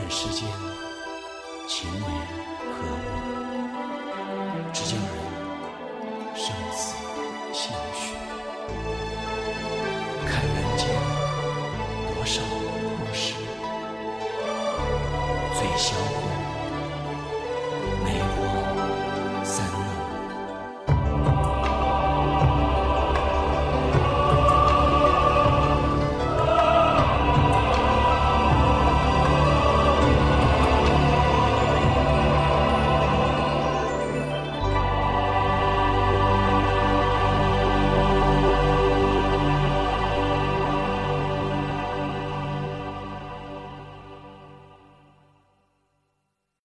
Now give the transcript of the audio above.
问世间情为何物？只教人生死相许。看人间多少故事，最销魂